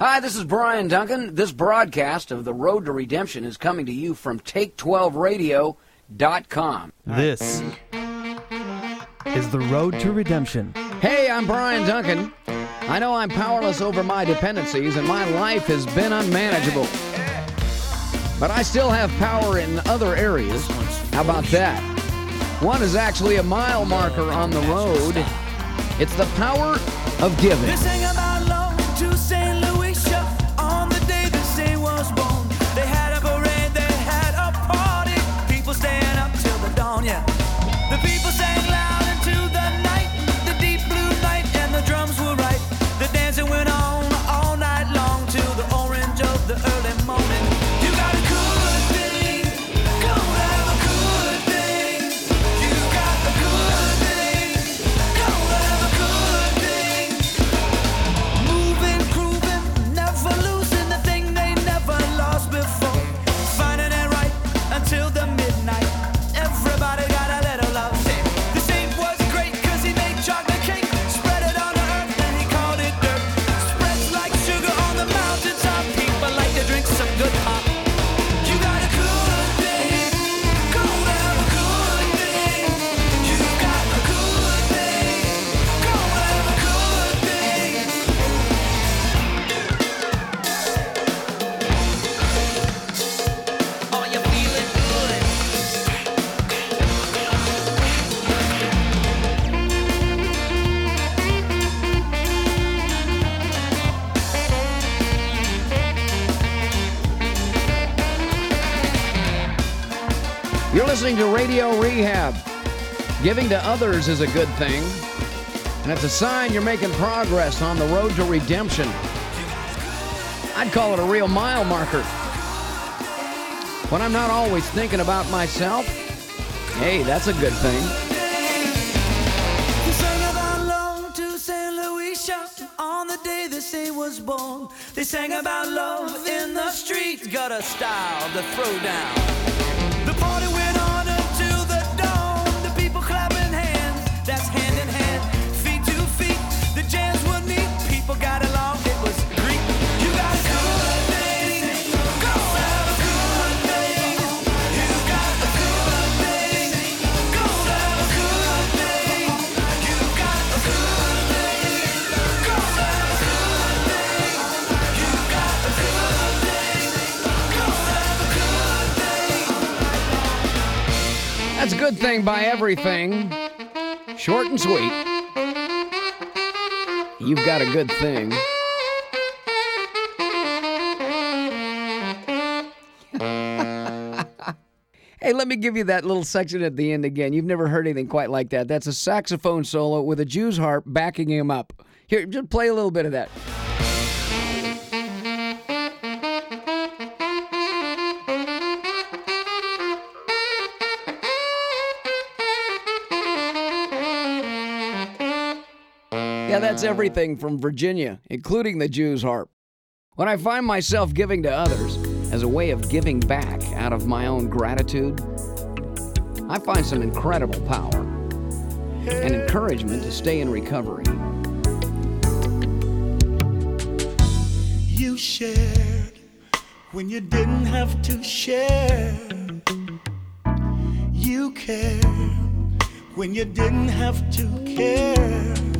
Hi, this is Brian Duncan. This broadcast of The Road to Redemption is coming to you from Take12Radio.com. This is the road to redemption. Hey, I'm Brian Duncan. I know I'm powerless over my dependencies and my life has been unmanageable. But I still have power in other areas. How about that? One is actually a mile marker on the road. It's the power of giving. You're listening to Radio Rehab. Giving to others is a good thing, and it's a sign you're making progress on the road to redemption. I'd call it a real mile marker. When I'm not always thinking about myself, hey, that's a good thing. Was born. They sang about love in the streets, got a style to throw down. That's a good thing by everything. Short and sweet. You've got a good thing. hey, let me give you that little section at the end again. You've never heard anything quite like that. That's a saxophone solo with a Jew's harp backing him up. Here, just play a little bit of that. That's everything from Virginia, including the Jew's harp. When I find myself giving to others as a way of giving back out of my own gratitude, I find some incredible power and encouragement to stay in recovery. You shared when you didn't have to share. You cared when you didn't have to care.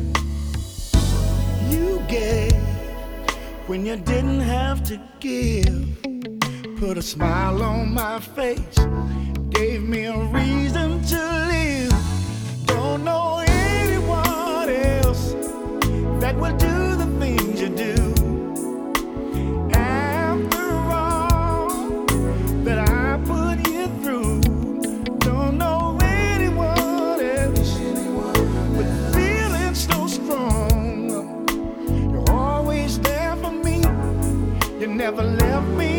You gave when you didn't have to give. Put a smile on my face, gave me a reason to live. Don't know anyone else that will do never left me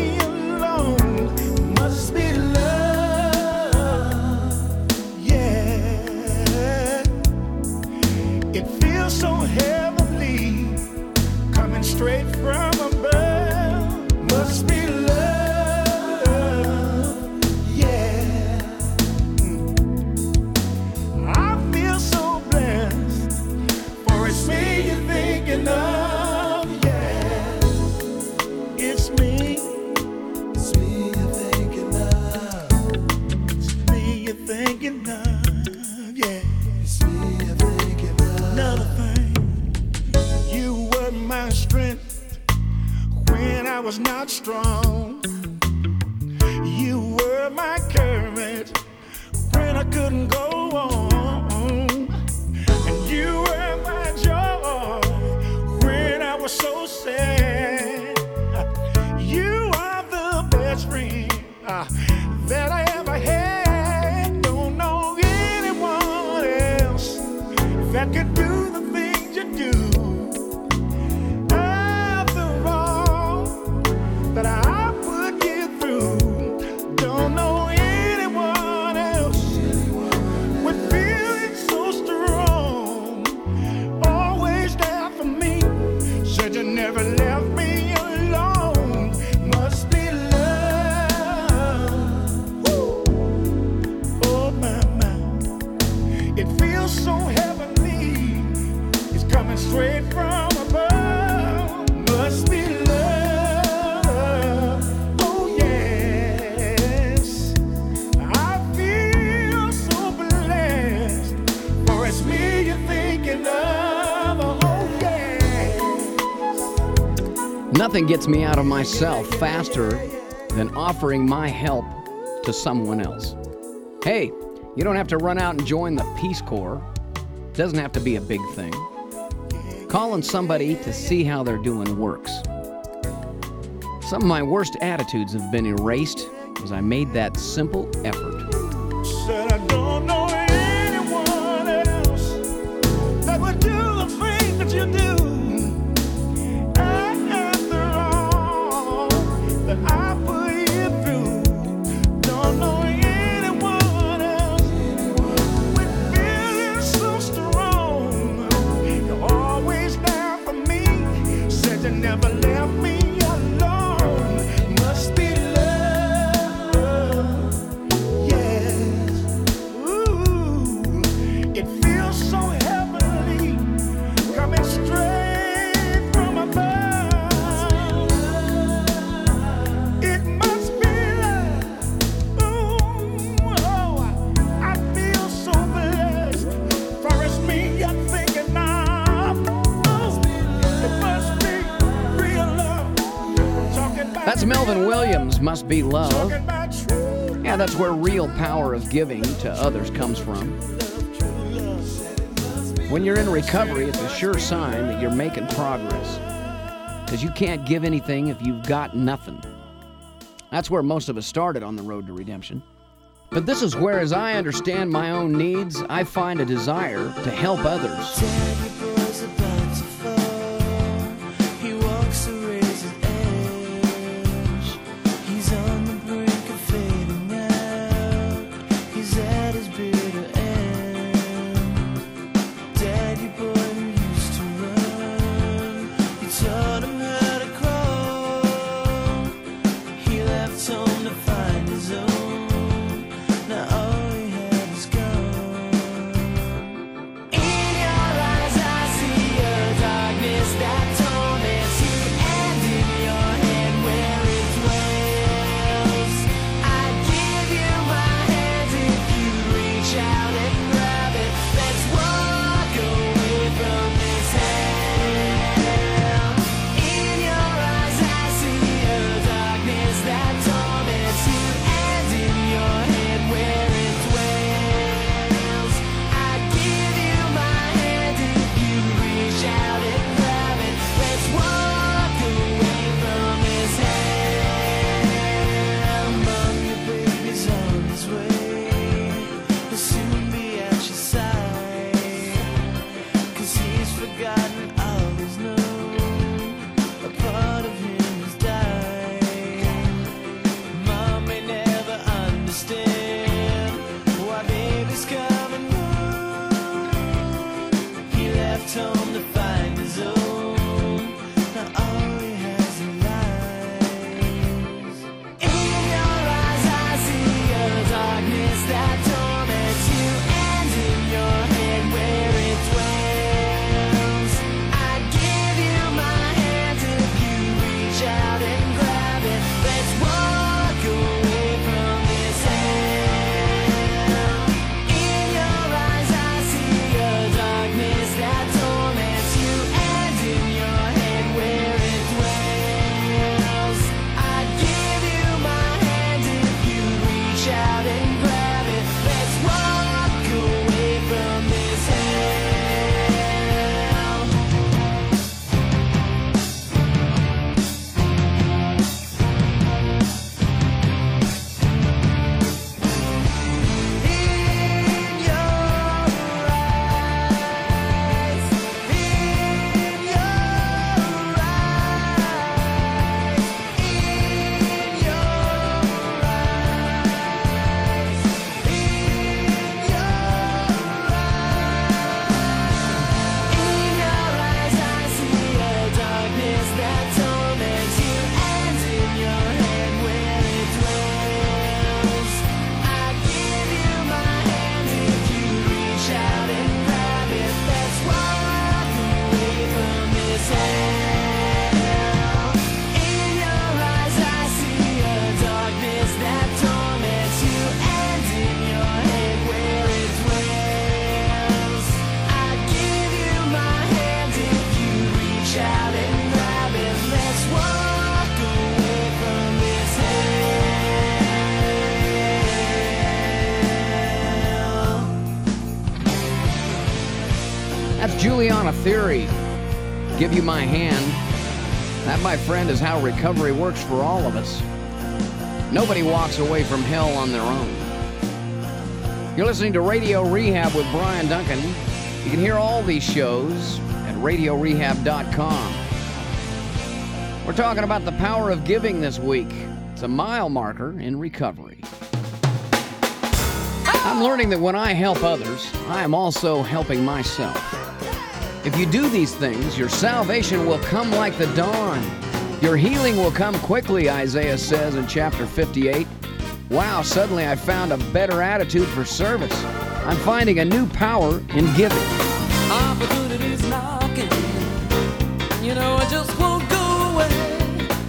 Nothing gets me out of myself faster than offering my help to someone else. Hey, you don't have to run out and join the Peace Corps. Doesn't have to be a big thing. Calling somebody to see how they're doing works. Some of my worst attitudes have been erased as I made that simple effort. Be Love. Talking about true Yeah, that's where real power of giving to others comes from. When you're in recovery, it's a sure sign that you're making progress. Because you can't give anything if you've got nothing. That's where most of us started on the road to redemption. But this is where, as I understand my own needs, I find a desire to help others. On a theory, give you my hand. That, my friend, is how recovery works for all of us. Nobody walks away from hell on their own. You're listening to Radio Rehab with Brian Duncan. You can hear all these shows at radiorehab.com. We're talking about the power of giving this week. It's a mile marker in recovery. I'm learning that when I help others, I am also helping myself. If you do these things, your salvation will come like the dawn. Your healing will come quickly, Isaiah says in chapter 58. Wow, suddenly I found a better attitude for service. I'm finding a new power in giving. Opportunity's knocking. You know, I just won't go away.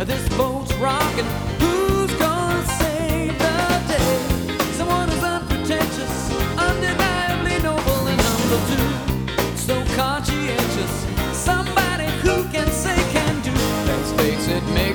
This boat's rocking. Who's gonna save the day? Someone who's unpretentious, undeniably noble and humble too.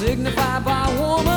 signified by a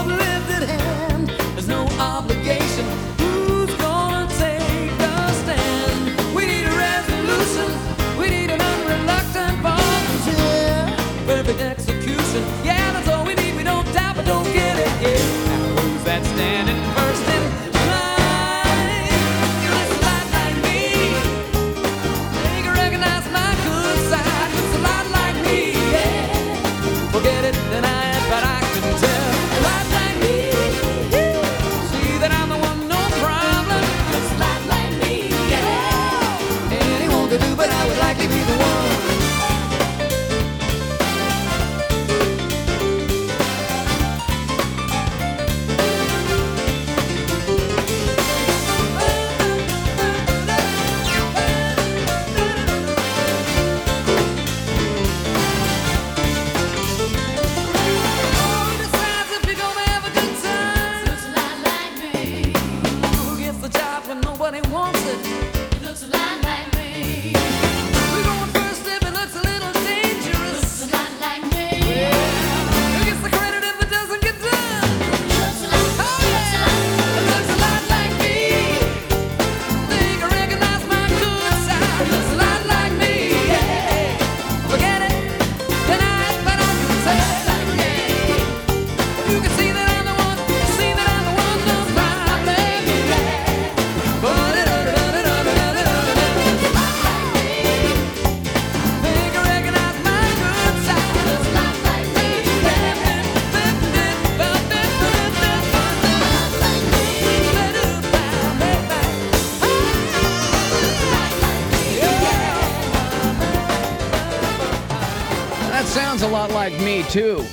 like me, too.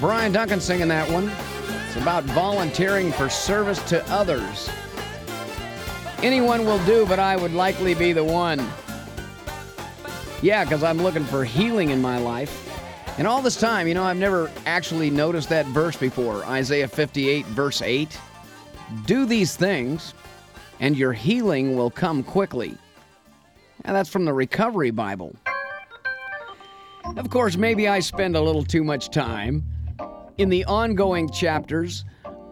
Brian Duncan singing that one. It's about volunteering for service to others. Anyone will do, but I would likely be the one. Yeah, because I'm looking for healing in my life. And all this time, you know, I've never actually noticed that verse before Isaiah 58, verse 8. Do these things, and your healing will come quickly. And that's from the Recovery Bible. Of course, maybe I spend a little too much time in the ongoing chapters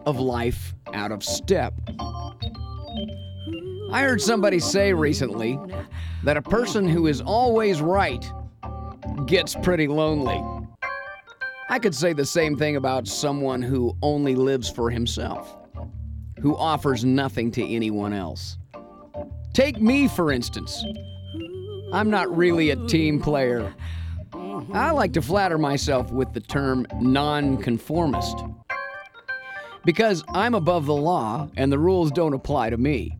of life out of step. I heard somebody say recently that a person who is always right gets pretty lonely. I could say the same thing about someone who only lives for himself, who offers nothing to anyone else. Take me, for instance. I'm not really a team player. I like to flatter myself with the term nonconformist. Because I'm above the law and the rules don't apply to me.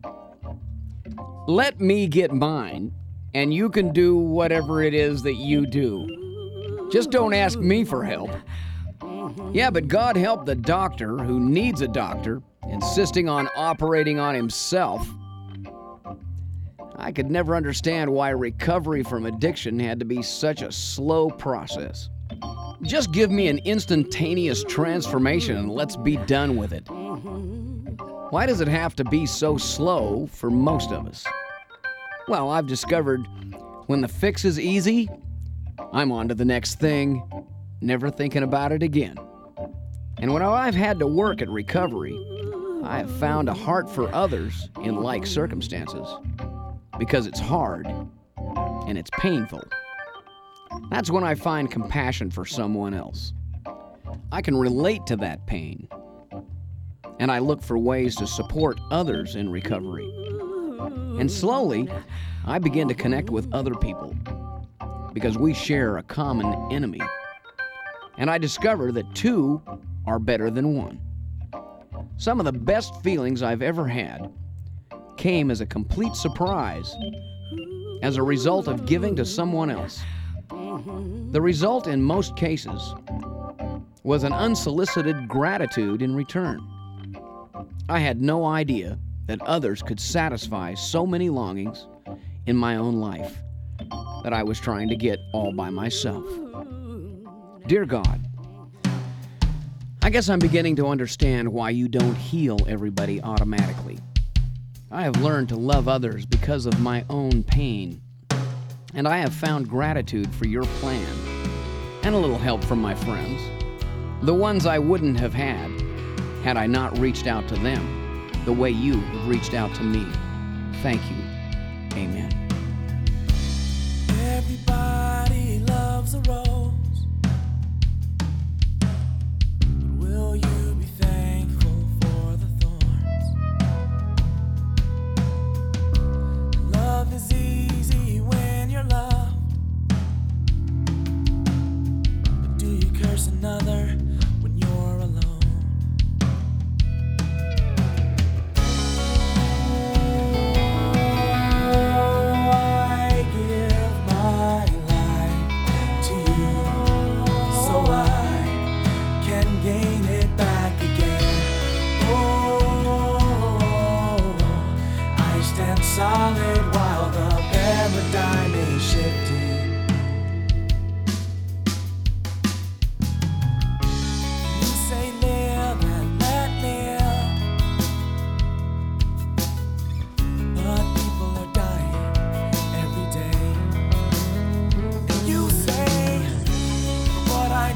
Let me get mine, and you can do whatever it is that you do. Just don't ask me for help. Yeah, but God help the doctor who needs a doctor, insisting on operating on himself. I could never understand why recovery from addiction had to be such a slow process. Just give me an instantaneous transformation and let's be done with it. Why does it have to be so slow for most of us? Well, I've discovered when the fix is easy, I'm on to the next thing, never thinking about it again. And when I've had to work at recovery, I have found a heart for others in like circumstances because it's hard and it's painful. That's when I find compassion for someone else. I can relate to that pain, and I look for ways to support others in recovery. And slowly, I begin to connect with other people because we share a common enemy. And I discover that two are better than one. Some of the best feelings I've ever had came as a complete surprise as a result of giving to someone else. The result in most cases was an unsolicited gratitude in return. I had no idea that others could satisfy so many longings in my own life that I was trying to get all by myself. Dear God, I guess I'm beginning to understand why you don't heal everybody automatically. I have learned to love others because of my own pain, and I have found gratitude for your plan and a little help from my friends, the ones I wouldn't have had had I not reached out to them the way you have reached out to me. Thank you.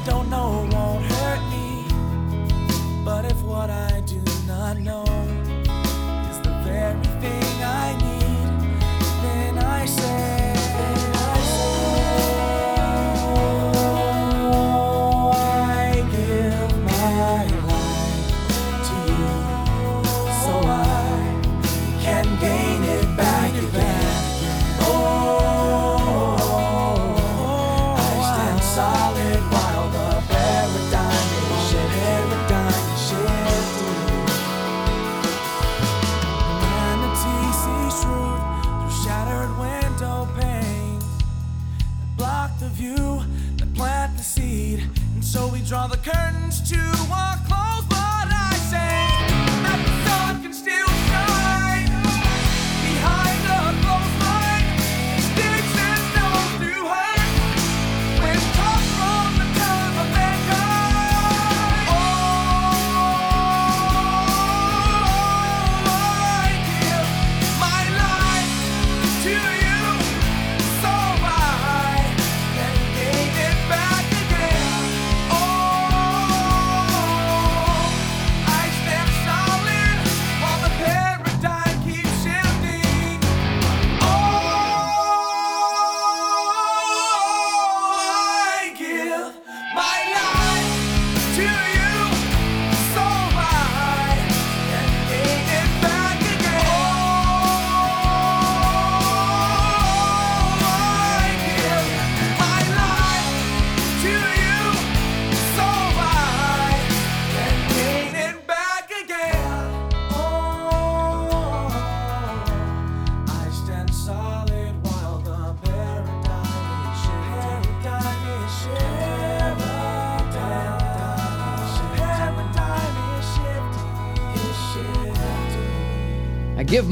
Don't know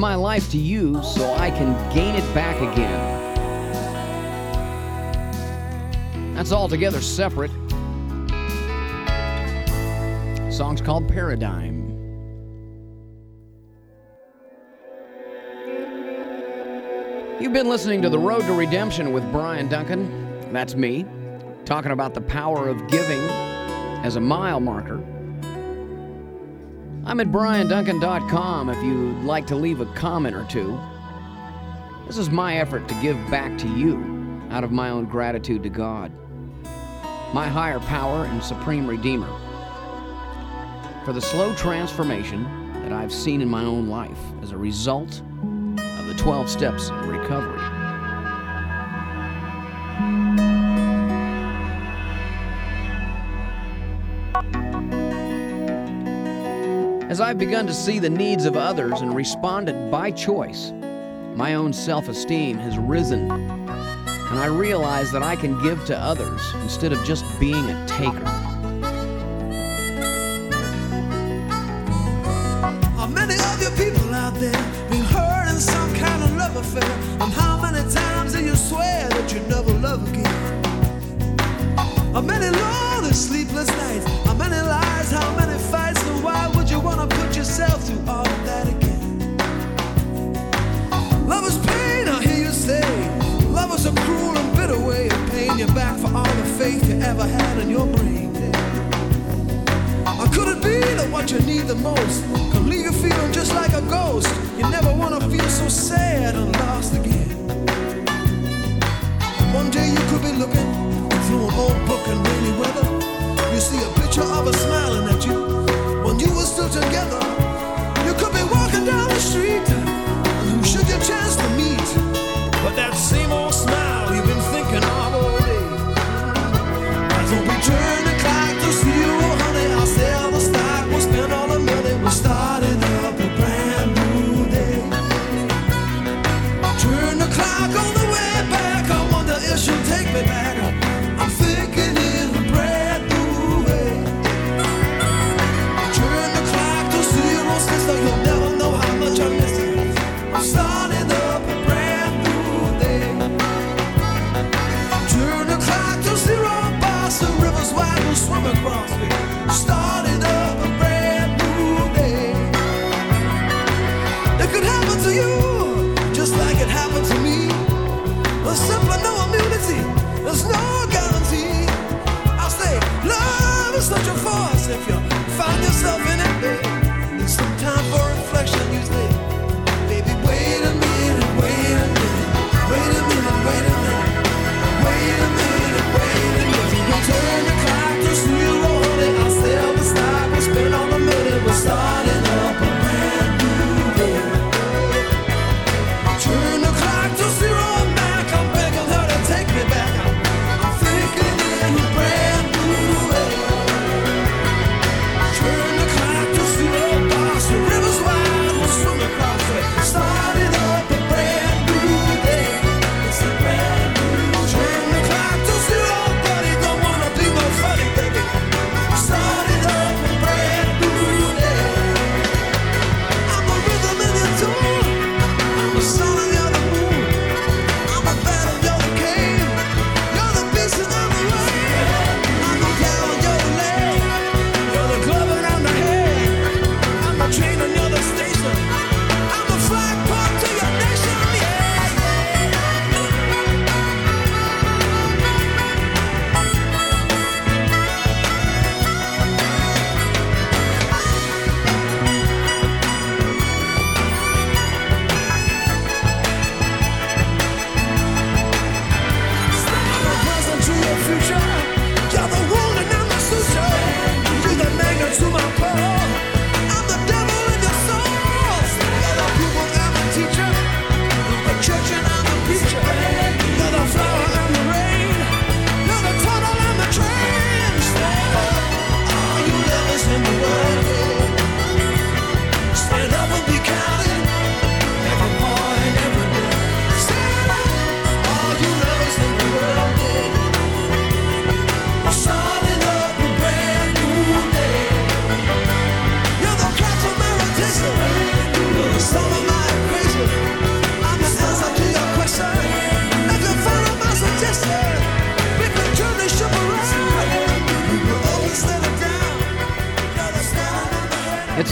my life to you so I can gain it back again. That's altogether separate. Song's called Paradigm. You've been listening to The Road to Redemption with Brian Duncan. That's me, talking about the power of giving as a mile marker. I'm at brianduncan.com if you'd like to leave a comment or two. This is my effort to give back to you out of my own gratitude to God, my higher power and supreme redeemer, for the slow transformation that I've seen in my own life as a result of the 12 steps of recovery. As I've begun to see the needs of others and responded by choice, my own self esteem has risen, and I realize that I can give to others instead of just being a taker. How many of you people out there been hurt in some kind of love affair? And how many times do you swear that you never love again? How many ever had in your brain. Or could it be that what you need the most can leave you feeling just like a ghost? You never wanna feel so sad and lost again. One day you could be looking through an old book in rainy weather. You see a picture of her smiling at you when you were still together. You could be walking down the street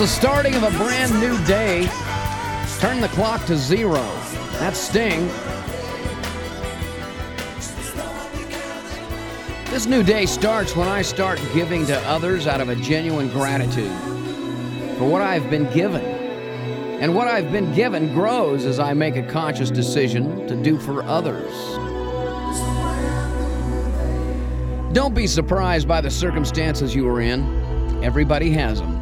the starting of a brand new day. Turn the clock to zero. That's Sting. This new day starts when I start giving to others out of a genuine gratitude for what I've been given. And what I've been given grows as I make a conscious decision to do for others. Don't be surprised by the circumstances you are in. Everybody has them.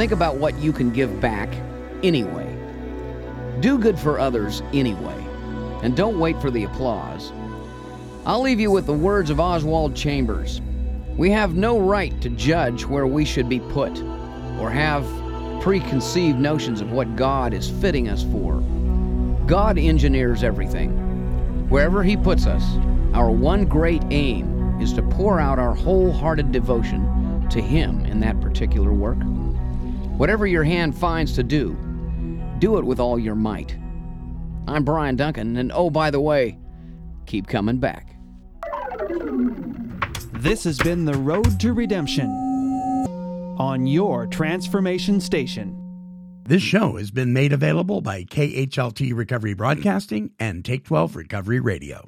Think about what you can give back anyway. Do good for others anyway. And don't wait for the applause. I'll leave you with the words of Oswald Chambers. We have no right to judge where we should be put or have preconceived notions of what God is fitting us for. God engineers everything. Wherever He puts us, our one great aim is to pour out our wholehearted devotion to Him in that particular work. Whatever your hand finds to do, do it with all your might. I'm Brian Duncan, and oh, by the way, keep coming back. This has been The Road to Redemption on your transformation station. This show has been made available by KHLT Recovery Broadcasting and Take 12 Recovery Radio.